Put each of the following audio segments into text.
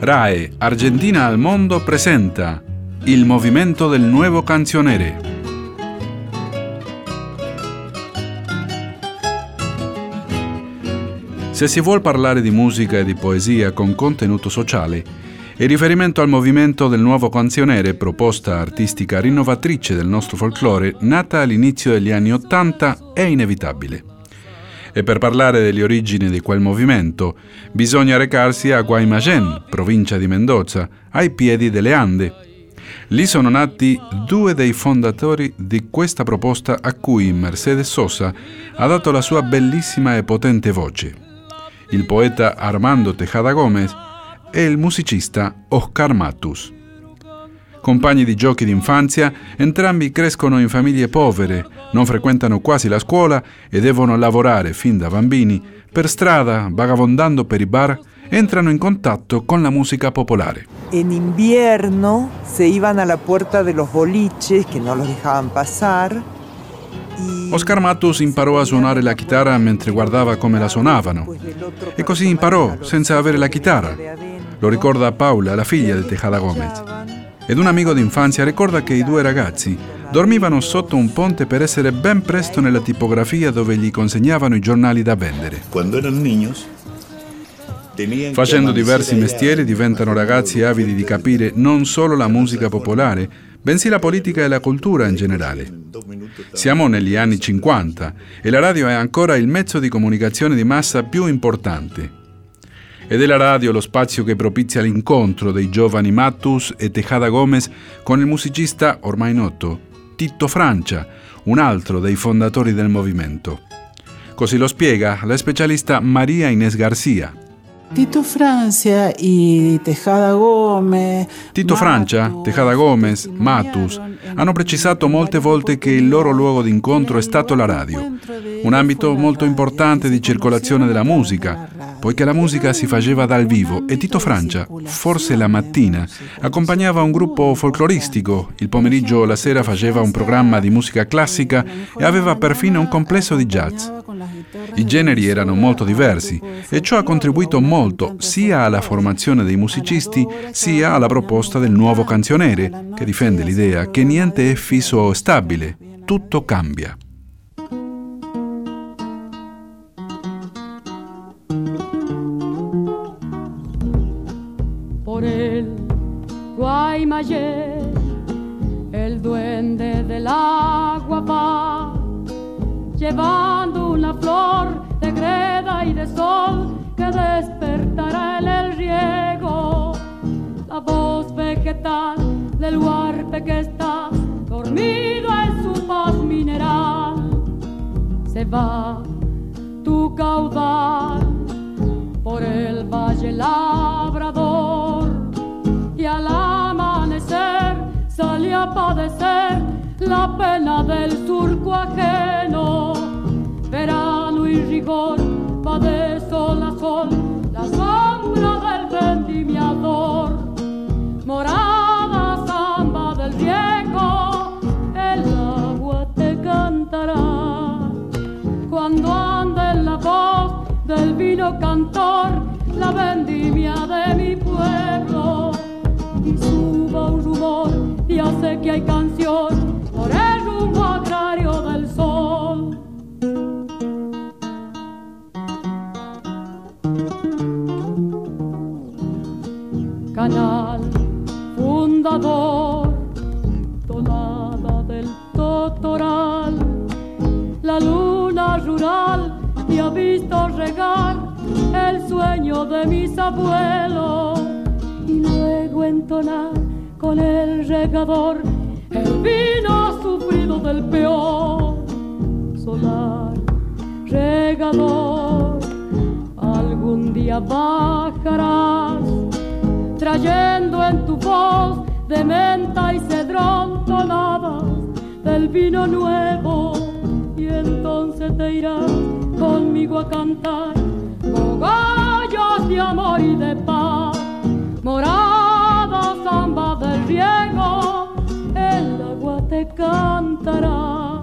RAE Argentina al mondo presenta Il movimento del nuovo canzionere. Se si vuol parlare di musica e di poesia con contenuto sociale, il riferimento al movimento del nuovo canzionere, proposta artistica rinnovatrice del nostro folklore, nata all'inizio degli anni Ottanta, è inevitabile. E per parlare delle origini di quel movimento bisogna recarsi a Guaymallén, provincia di Mendoza, ai piedi delle Ande. Lì sono nati due dei fondatori di questa proposta a cui Mercedes Sosa ha dato la sua bellissima e potente voce. Il poeta Armando Tejada Gómez e il musicista Oscar Matus. Compagni di giochi d'infanzia, entrambi crescono in famiglie povere, non frequentano quasi la scuola e devono lavorare fin da bambini. Per strada, vagabondando per i bar, entrano in contatto con la musica popolare. En invierno se iban a la puerta de los boliches que no los dejaban pasar. Oscar Matus imparò a suonare la chitarra mentre guardava come la suonavano e così imparò senza avere la chitarra. Lo ricorda Paula, la figlia di Tejada Gomez. Ed un amico d'infanzia ricorda che i due ragazzi dormivano sotto un ponte per essere ben presto nella tipografia dove gli consegnavano i giornali da vendere. Quando erano niños, Facendo diversi mestieri diventano ragazzi avidi di capire non solo la musica popolare, bensì la politica e la cultura in generale. Siamo negli anni 50 e la radio è ancora il mezzo di comunicazione di massa più importante. Ed è la radio lo spazio che propizia l'incontro dei giovani Mattus e Tejada Gomez con il musicista ormai noto Tito Francia, un altro dei fondatori del movimento. Così lo spiega la specialista Maria Inés Garcia. Tito Francia y Tejada Gómez. Tito Francia, Tejada Gomez, Matus hanno precisato molte volte che il loro luogo d'incontro è stato la radio, un ambito molto importante di circolazione della musica, poiché la musica si faceva dal vivo e Tito Francia, forse la mattina, accompagnava un gruppo folcloristico, il pomeriggio o la sera faceva un programma di musica classica e aveva perfino un complesso di jazz. I generi erano molto diversi e ciò ha contribuito molto sia alla formazione dei musicisti sia alla proposta del nuovo canzionere, che difende l'idea che niente è fisso o stabile, tutto cambia. El duende del agua va, llevando una flor de greda y de sol que despertará en el riego la voz vegetal del huarpe que está dormido en su paz mineral. Se va tu caudal por el valle labrador sale a padecer la pena del surco ajeno. Verano y rigor va de sol la sombra del vendimiador. Morada samba del riego, el agua te cantará cuando ande en la voz del vino cantor la vendimia de mi pueblo aquí hay el regador el vino sufrido del peor. Solar regador algún día bajarás trayendo en tu voz de menta y cedrón tonadas del vino nuevo. Y entonces te irás conmigo a cantar cogollos de amor y de paz, morada cantará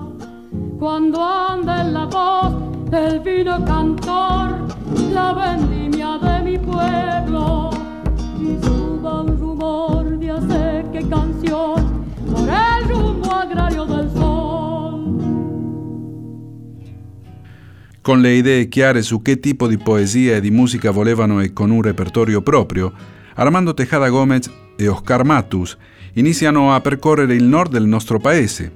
cuando ande en la voz del vino cantor, la vendimia de mi pueblo. Y qué canción por el rumbo agrario del sol. Con le idee chiare su che tipo di poesia e di musica volevano e con un repertorio proprio, Armando Tejada Gomez e Oscar Matus iniziano a percorrere il nord del nostro paese.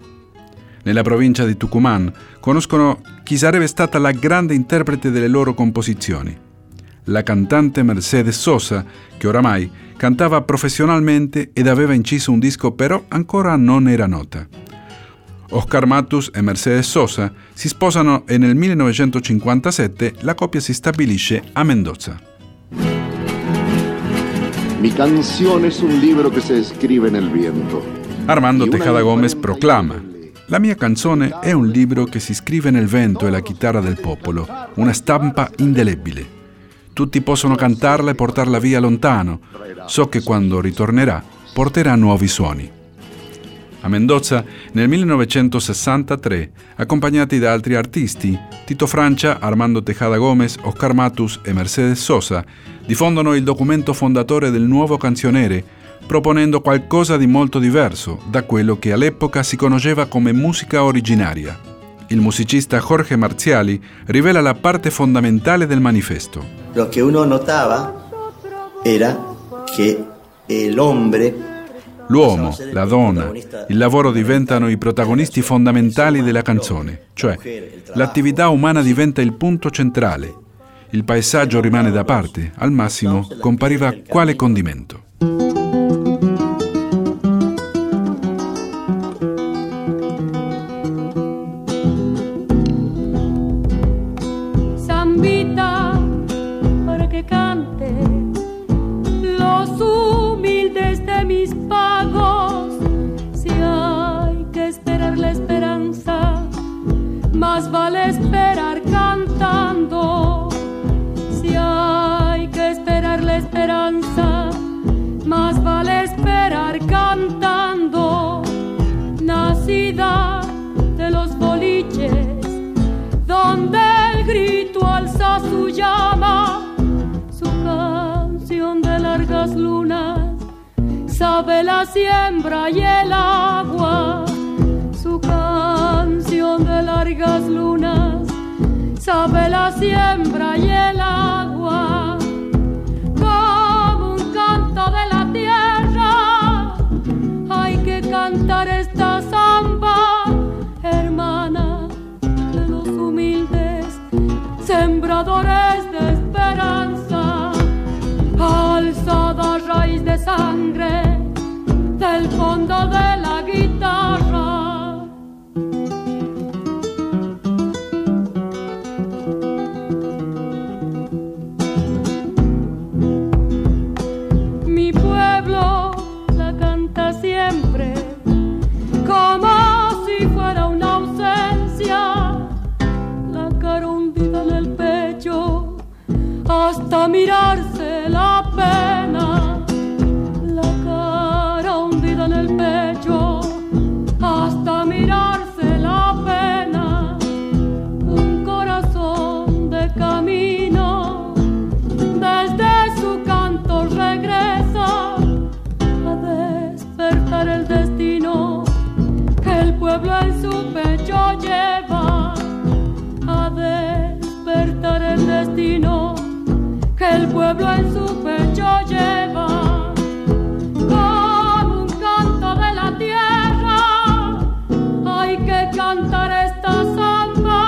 Nella provincia di Tucumán conoscono chi sarebbe stata la grande interprete delle loro composizioni, la cantante Mercedes Sosa, che oramai cantava professionalmente ed aveva inciso un disco però ancora non era nota. Oscar Matus e Mercedes Sosa si sposano e nel 1957 la coppia si stabilisce a Mendoza. Mi canción es un libro que se escribe nel viento. Armando Tejada Gomez proclama La mia canzone è un libro che si scrive nel vento e la chitarra del popolo, una stampa indelebile. Tutti possono cantarla e portarla via lontano. So che quando ritornerà porterà nuovi suoni. A Mendoza, nel 1963, accompagnati da altri artisti, Tito Francia, Armando Tejada Gomez, Oscar Matus e Mercedes Sosa, diffondono il documento fondatore del nuovo canzionere, proponendo qualcosa di molto diverso da quello che all'epoca si conosceva come musica originaria. Il musicista Jorge Marziali rivela la parte fondamentale del manifesto. Lo che uno notava era che l'uomo L'uomo, la donna, il lavoro diventano i protagonisti fondamentali della canzone, cioè l'attività umana diventa il punto centrale. Il paesaggio rimane da parte, al massimo compariva quale condimento. Sabe la siembra y el agua, su canción de largas lunas, sabe la siembra y el agua, pueblo en su pecho lleva a despertar el destino que el pueblo en su pecho lleva. Como un canto de la tierra hay que cantar esta samba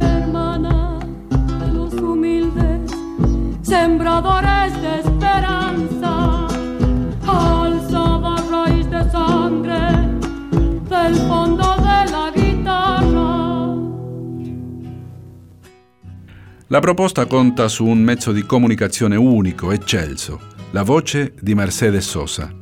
hermana de los humildes sembradores La proposta conta su un mezzo di comunicazione unico, eccelso, la voce di Mercedes Sosa.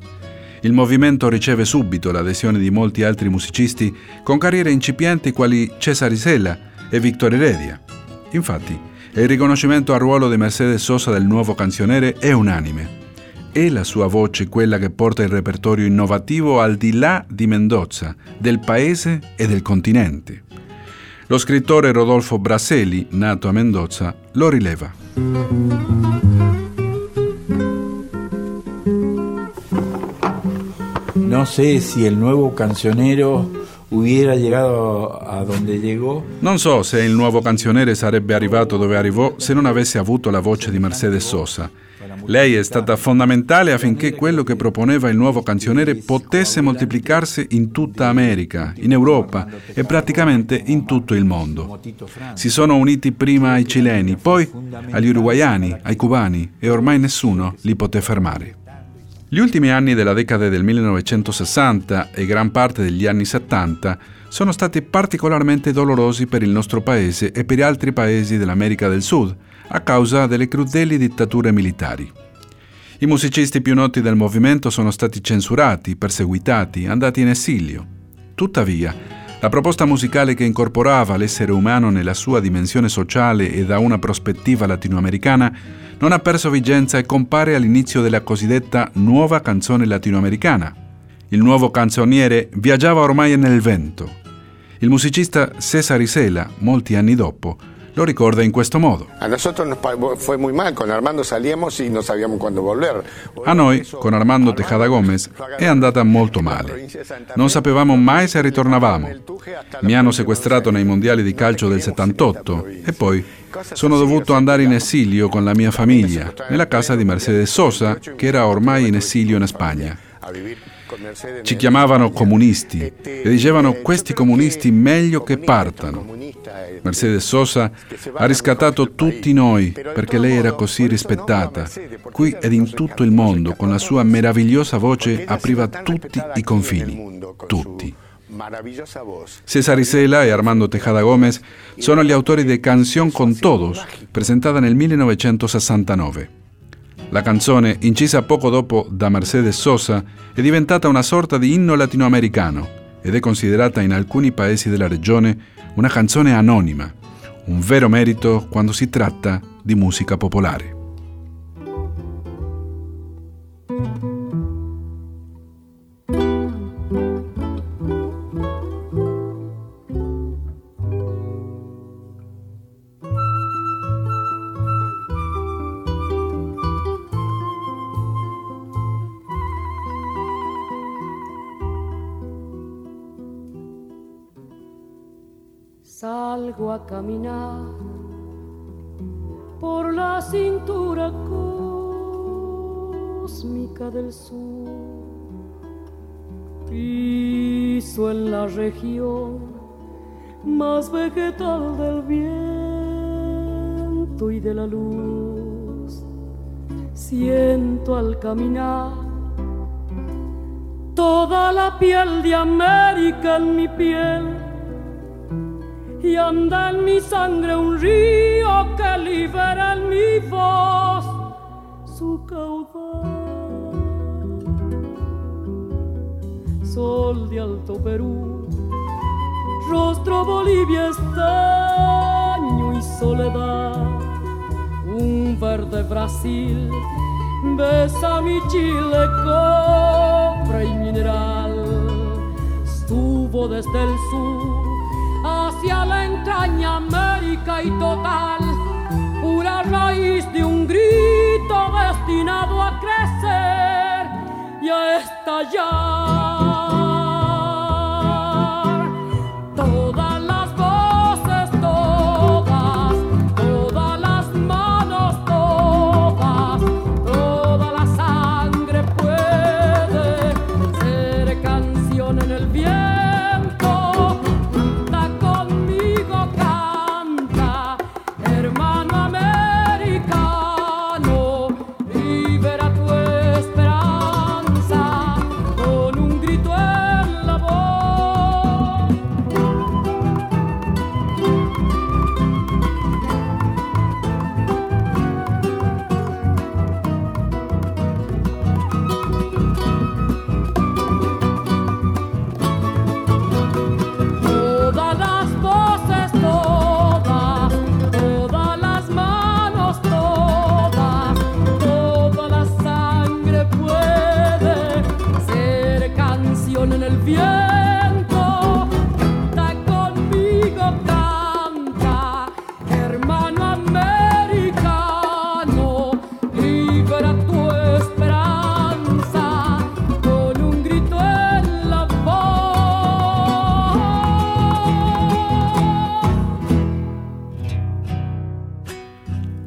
Il movimento riceve subito l'adesione di molti altri musicisti con carriere incipienti quali Cesare Sella e Victor Heredia. Infatti, il riconoscimento al ruolo di Mercedes Sosa del nuovo canzionere è unanime. È la sua voce quella che porta il repertorio innovativo al di là di Mendoza, del paese e del continente. Lo scrittore Rodolfo Braseli, nato a Mendoza, lo rileva. no sé si el nuevo cancionero hubiera llegado a donde llegò. Non so se il nuovo canzoniere sarebbe arrivato dove arrivò se non avesse avuto la voce di Mercedes Sosa. Lei è stata fondamentale affinché quello che proponeva il nuovo canzoniere potesse moltiplicarsi in tutta America, in Europa e praticamente in tutto il mondo. Si sono uniti prima ai cileni, poi agli uruguayani, ai cubani e ormai nessuno li poté fermare. Gli ultimi anni della decade del 1960 e gran parte degli anni 70 sono stati particolarmente dolorosi per il nostro paese e per altri paesi dell'America del Sud a causa delle crudeli dittature militari. I musicisti più noti del movimento sono stati censurati, perseguitati, andati in esilio. Tuttavia, la proposta musicale che incorporava l'essere umano nella sua dimensione sociale e da una prospettiva latinoamericana non ha perso vigenza e compare all'inizio della cosiddetta nuova canzone latinoamericana. Il nuovo canzoniere viaggiava ormai nel vento. Il musicista Cesar Isela, molti anni dopo, lo ricorda in questo modo. A nosotros nos fue muy mal, con Armando salíamos y no sabíamos cuándo volver. A noi, con Armando Tejada Gomez, è andata molto male. Non sapevamo mai se ritornavamo. Mi hanno sequestrato nei mondiali di calcio del 78 e poi sono dovuto andare in esilio con la mia famiglia, nella casa di Mercedes Sosa, che era ormai in esilio in Spagna. Ci chiamavano comunisti e dicevano questi comunisti meglio che partano. Mercedes Sosa ha riscattato tutti noi perché lei era così rispettata. Qui ed in tutto il mondo, con la sua meravigliosa voce, apriva tutti i confini. Tutti. César Isela e Armando Tejada Gómez sono gli autori di Canción con Todos, presentata nel 1969. La canzone, incisa poco dopo da Mercedes Sosa, è diventata una sorta di inno latinoamericano ed è considerata in alcuni paesi della regione una canzone anonima, un vero merito quando si tratta di musica popolare. Salgo a caminar por la cintura cósmica del sur. Piso en la región más vegetal del viento y de la luz. Siento al caminar toda la piel de América en mi piel y anda en mi sangre un río que libera en mi voz su caudal. Sol de Alto Perú, rostro Bolivia estaño y soledad, un verde Brasil, besa mi Chile, cobre y mineral, estuvo desde el sur hacia la entraña América y total, pura raíz de un grito destinado a crecer y a estallar.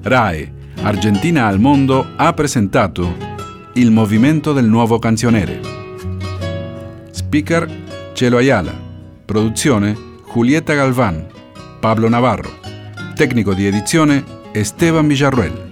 RAE, Argentina al mondo, ha presentato Il movimento del nuovo canzionere. Speaker Cielo Ayala. Produzione Julieta Galván. Pablo Navarro. Tecnico di edizione Esteban Villarruel.